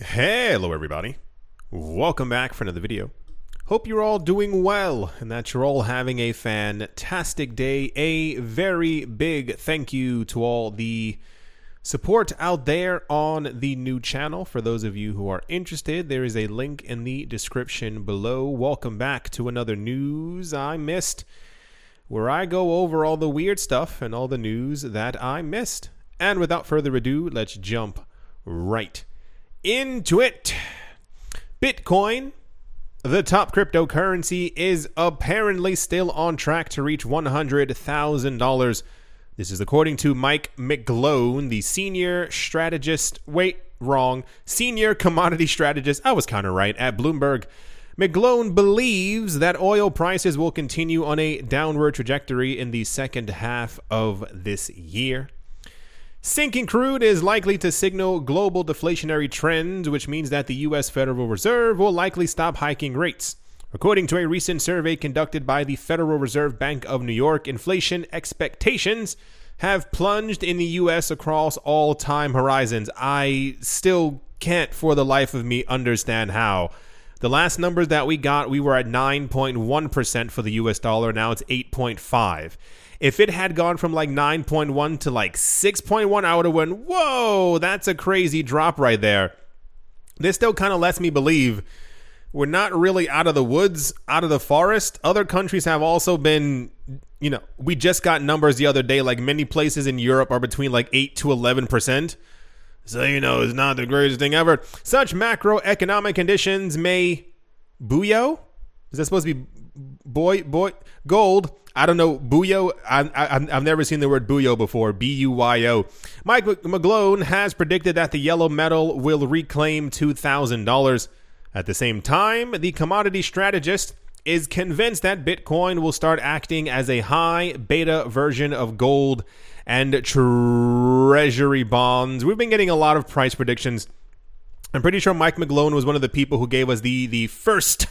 Hello, everybody. Welcome back for another video. Hope you're all doing well and that you're all having a fantastic day. A very big thank you to all the support out there on the new channel. For those of you who are interested, there is a link in the description below. Welcome back to another news I missed, where I go over all the weird stuff and all the news that I missed. And without further ado, let's jump right into it. Bitcoin, the top cryptocurrency, is apparently still on track to reach $100,000. This is according to Mike McGlone, the senior strategist. Wait, wrong. Senior commodity strategist. I was kind of right at Bloomberg. McGlone believes that oil prices will continue on a downward trajectory in the second half of this year. Sinking crude is likely to signal global deflationary trends, which means that the U.S. Federal Reserve will likely stop hiking rates. According to a recent survey conducted by the Federal Reserve Bank of New York, inflation expectations have plunged in the U.S. across all time horizons. I still can't, for the life of me, understand how. The last numbers that we got, we were at 9.1% for the US dollar. Now it's 8.5. If it had gone from like 9.1 to like 6.1, I would have went, whoa, that's a crazy drop right there. This still kind of lets me believe we're not really out of the woods, out of the forest. Other countries have also been, you know, we just got numbers the other day, like many places in Europe are between like 8 to 11%. So, you know, it's not the greatest thing ever. Such macroeconomic conditions may buoy. Is that supposed to be boy, boy, gold? I don't know. Buyo. I, I, I've never seen the word buyo before. B U Y O. Mike McGlone has predicted that the yellow metal will reclaim $2,000. At the same time, the commodity strategist is convinced that Bitcoin will start acting as a high beta version of gold and treasury bonds. We've been getting a lot of price predictions. I'm pretty sure Mike McGlone was one of the people who gave us the the first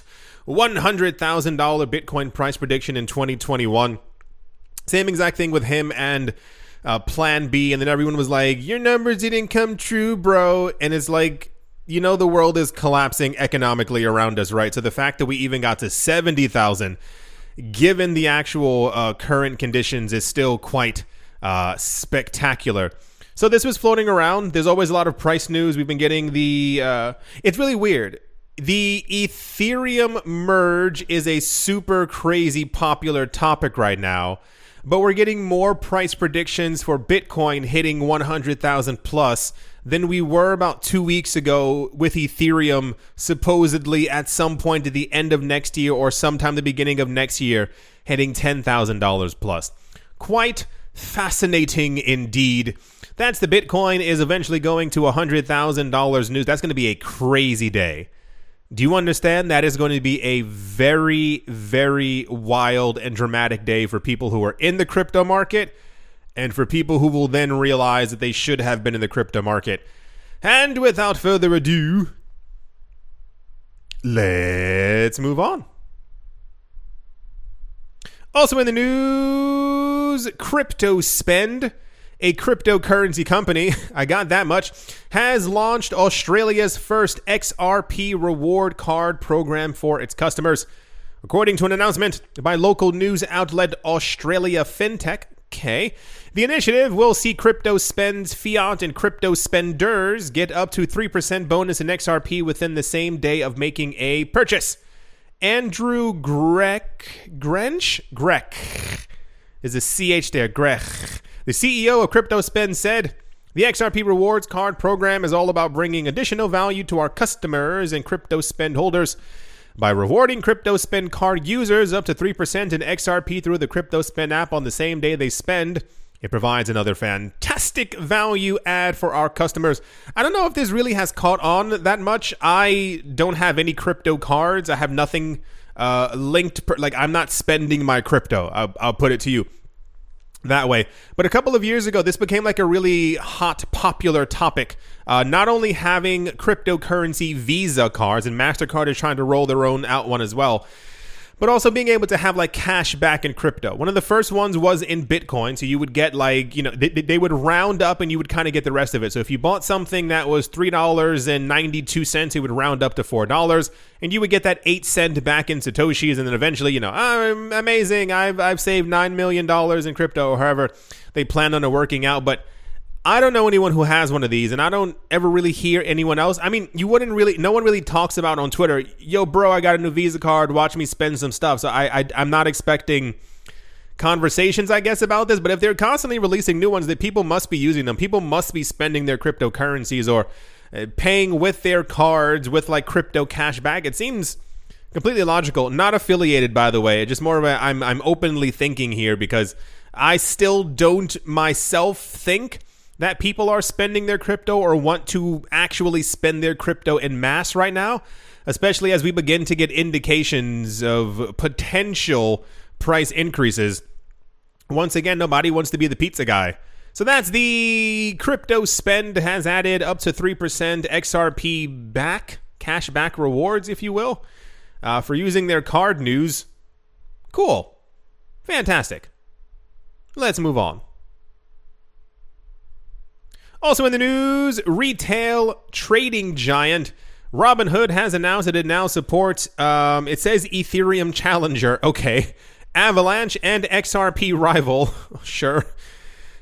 $100,000 Bitcoin price prediction in 2021. Same exact thing with him and uh, Plan B, and then everyone was like, "Your numbers didn't come true, bro." And it's like, you know, the world is collapsing economically around us, right? So the fact that we even got to seventy thousand, given the actual uh, current conditions, is still quite uh, spectacular. So this was floating around. There's always a lot of price news. We've been getting the. Uh, it's really weird. The Ethereum merge is a super crazy popular topic right now, but we're getting more price predictions for Bitcoin hitting 100,000 plus than we were about two weeks ago with Ethereum supposedly at some point at the end of next year or sometime the beginning of next year hitting $10,000 plus. Quite fascinating indeed. That's the Bitcoin is eventually going to $100,000 news. That's going to be a crazy day. Do you understand that is going to be a very, very wild and dramatic day for people who are in the crypto market and for people who will then realize that they should have been in the crypto market. And without further ado, let's move on. Also in the news, CryptoSpend a cryptocurrency company, I got that much, has launched Australia's first XRP reward card program for its customers. According to an announcement by local news outlet Australia FinTech, Okay. The initiative will see crypto spends, fiat, and crypto spenders get up to 3% bonus in XRP within the same day of making a purchase. Andrew Grech, Grench? Grech. Is a CH there, Grech. The CEO of CryptoSpend said, the XRP Rewards Card program is all about bringing additional value to our customers and CryptoSpend holders. By rewarding CryptoSpend card users up to 3% in XRP through the CryptoSpend app on the same day they spend, it provides another fantastic value add for our customers. I don't know if this really has caught on that much. I don't have any crypto cards. I have nothing uh, linked. Per, like I'm not spending my crypto. I'll, I'll put it to you that way. But a couple of years ago, this became like a really hot, popular topic. Uh, not only having cryptocurrency Visa cards, and MasterCard is trying to roll their own out one as well. But also being able to have like cash back in crypto. One of the first ones was in Bitcoin. So you would get like, you know, they, they would round up and you would kind of get the rest of it. So if you bought something that was $3.92, it would round up to $4 and you would get that 8 cent back in Satoshis. And then eventually, you know, I'm amazing. I've, I've saved $9 million in crypto or however they plan on it working out. But I don't know anyone who has one of these, and I don't ever really hear anyone else. I mean, you wouldn't really, no one really talks about on Twitter, yo, bro, I got a new Visa card, watch me spend some stuff. So I, I I'm not expecting conversations, I guess, about this. But if they're constantly releasing new ones, that people must be using them. People must be spending their cryptocurrencies or uh, paying with their cards with like crypto cash back. It seems completely logical. Not affiliated, by the way. Just more of a I'm I'm openly thinking here because I still don't myself think that people are spending their crypto or want to actually spend their crypto in mass right now, especially as we begin to get indications of potential price increases. Once again, nobody wants to be the pizza guy. So that's the CryptoSpend has added up to 3% XRP back, cash back rewards, if you will, uh, for using their card news. Cool. Fantastic. Let's move on. Also in the news, retail trading giant Robinhood has announced that it now supports, um, it says Ethereum Challenger. Okay. Avalanche and XRP rival. sure.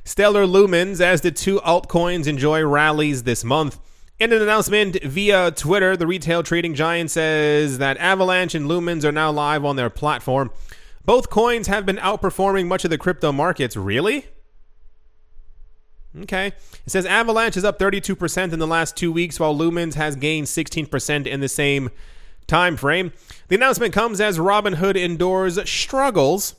Stellar Lumens as the two altcoins enjoy rallies this month. In an announcement via Twitter, the retail trading giant says that Avalanche and Lumens are now live on their platform. Both coins have been outperforming much of the crypto markets. Really? Okay. It says Avalanche is up 32% in the last two weeks, while Lumens has gained 16% in the same time frame. The announcement comes as Robinhood endures struggles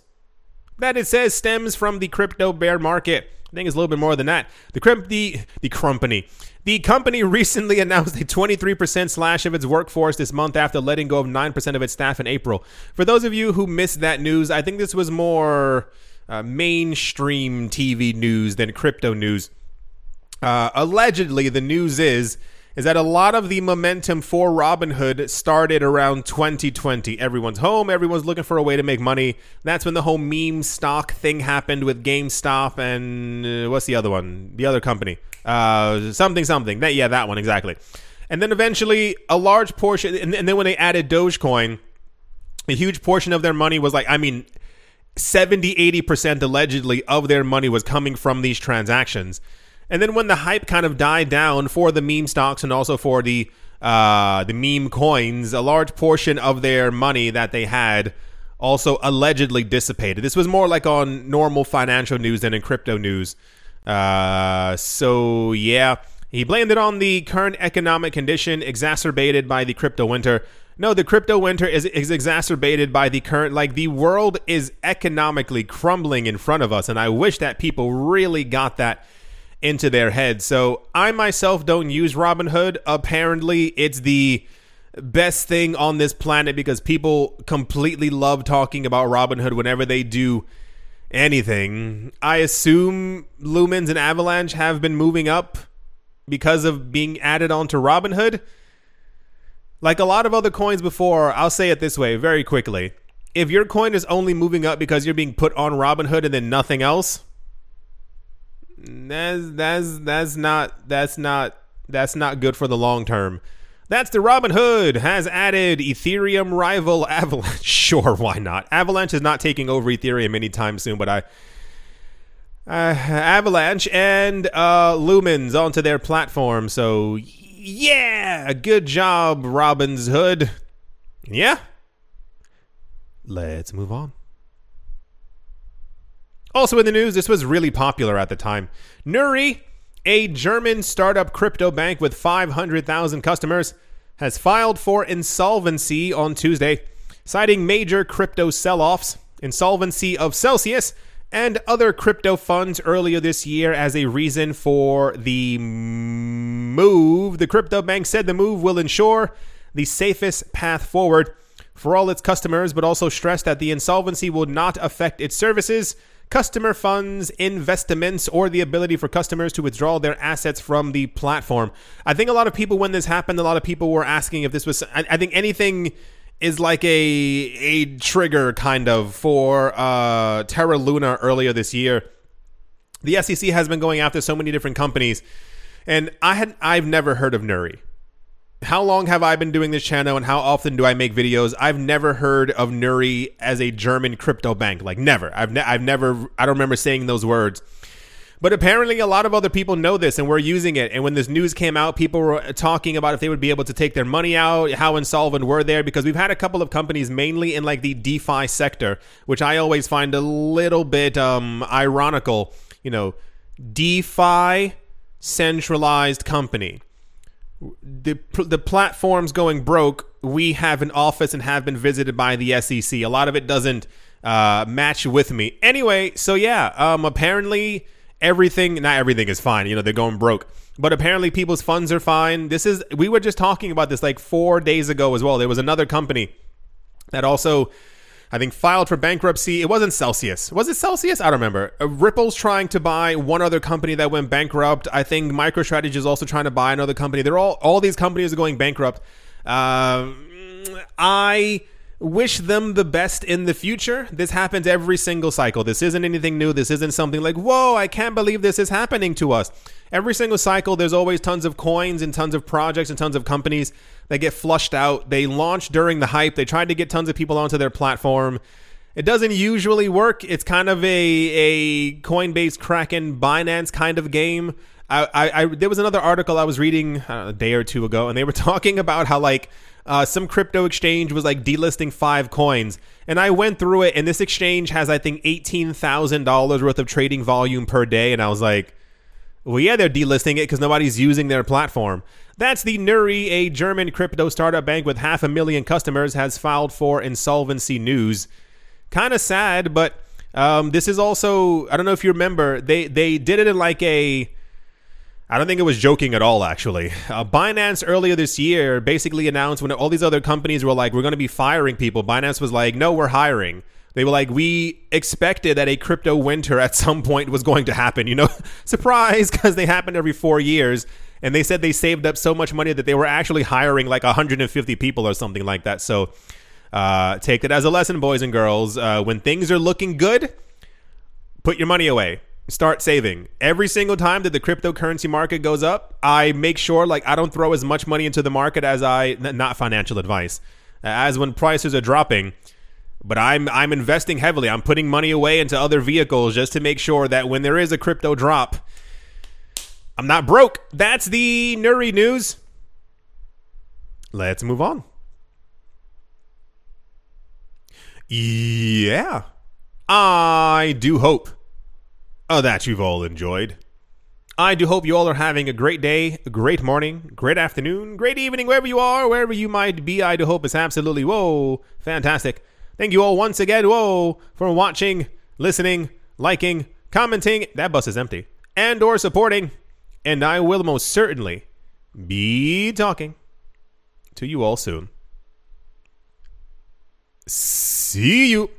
that it says stems from the crypto bear market. I think it's a little bit more than that. The crimp the the company. The company recently announced a 23% slash of its workforce this month after letting go of 9% of its staff in April. For those of you who missed that news, I think this was more uh, mainstream TV news than crypto news. Uh, allegedly, the news is is that a lot of the momentum for Robinhood started around 2020. Everyone's home, everyone's looking for a way to make money. That's when the whole meme stock thing happened with GameStop and uh, what's the other one? The other company, uh, something something. That, yeah, that one exactly. And then eventually, a large portion, and, and then when they added Dogecoin, a huge portion of their money was like, I mean, 70, 80% allegedly of their money was coming from these transactions. And then when the hype kind of died down for the meme stocks and also for the uh, the meme coins, a large portion of their money that they had also allegedly dissipated. This was more like on normal financial news than in crypto news. Uh, so yeah, he blamed it on the current economic condition exacerbated by the crypto winter. No, the crypto winter is, is exacerbated by the current, like, the world is economically crumbling in front of us. And I wish that people really got that into their head. So I myself don't use Robinhood. Apparently, it's the best thing on this planet because people completely love talking about Robinhood whenever they do anything. I assume Lumens and Avalanche have been moving up because of being added onto Robinhood. Like a lot of other coins before, I'll say it this way very quickly. If your coin is only moving up because you're being put on Robinhood and then nothing else, that's that's that's not that's not that's not good for the long term. That's the Robinhood has added Ethereum rival Avalanche. Sure, why not? Avalanche is not taking over Ethereum anytime soon, but I uh, Avalanche and uh, Lumens onto their platform. So yeah, good job, Robin's Hood. Yeah. Let's move on. Also in the news, this was really popular at the time. Nuri, a German startup crypto bank with 500,000 customers, has filed for insolvency on Tuesday, citing major crypto sell offs, insolvency of Celsius, and other crypto funds earlier this year as a reason for the move. The crypto bank said the move will ensure the safest path forward for all its customers, but also stressed that the insolvency will not affect its services, customer funds, investments, or the ability for customers to withdraw their assets from the platform. I think a lot of people, when this happened, a lot of people were asking if this was, I, I think anything is like a a trigger kind of for uh, Terra Luna earlier this year. The SEC has been going after so many different companies, and I had I've never heard of Nuri. How long have I been doing this channel, and how often do I make videos? I've never heard of Nuri as a German crypto bank. Like never. I've ne- I've never. I don't remember saying those words. But apparently, a lot of other people know this and we're using it. And when this news came out, people were talking about if they would be able to take their money out, how insolvent were they, because we've had a couple of companies, mainly in like the DeFi sector, which I always find a little bit um, ironical. You know, DeFi centralized company. The, the platforms going broke, we have an office and have been visited by the SEC. A lot of it doesn't uh, match with me. Anyway, so yeah, um, apparently everything not everything is fine you know they're going broke but apparently people's funds are fine this is we were just talking about this like four days ago as well there was another company that also I think filed for bankruptcy. It wasn't Celsius. Was it Celsius? I don't remember. Uh, Ripple's trying to buy one other company that went bankrupt. I think MicroStrategy is also trying to buy another company. They're all all these companies are going bankrupt. Uh, I wish them the best in the future. This happens every single cycle. This isn't anything new. This isn't something like, whoa, I can't believe this is happening to us. Every single cycle, there's always tons of coins and tons of projects and tons of companies that get flushed out. They launch during the hype. They tried to get tons of people onto their platform. It doesn't usually work. It's kind of a, a Coinbase, Kraken, Binance kind of game. I, I, I there was another article I was reading know, a day or two ago, and they were talking about how like uh, some crypto exchange was like delisting five coins. And I went through it, and this exchange has, I think, $18,000 worth of trading volume per day. And I was like, well, yeah, they're delisting it because nobody's using their platform. That's the Nuri, a German crypto startup bank with half a million customers, has filed for insolvency news. Kind of sad, but um, this is also, I don't know if you remember, they, they did it in like a I don't think it was joking at all, actually. Uh, Binance earlier this year basically announced when all these other companies were like, we're going to be firing people, Binance was like, no, we're hiring. They were like, we expected that a crypto winter at some point was going to happen. You know, surprise, because they happen every four years. And they said they saved up so much money that they were actually hiring like 150 people or something like that. So uh, take it as a lesson, boys and girls. Uh, when things are looking good, put your money away start saving. Every single time that the cryptocurrency market goes up, I make sure like I don't throw as much money into the market as I not financial advice. As when prices are dropping, but I'm I'm investing heavily. I'm putting money away into other vehicles just to make sure that when there is a crypto drop, I'm not broke. That's the Nuri news. Let's move on. Yeah. I do hope uh, that you've all enjoyed. I do hope you all are having a great day, a great morning, great afternoon, great evening, wherever you are, wherever you might be. I do hope it's absolutely whoa, fantastic. Thank you all once again, whoa, for watching, listening, liking, commenting. That bus is empty, and or supporting. And I will most certainly be talking to you all soon. See you.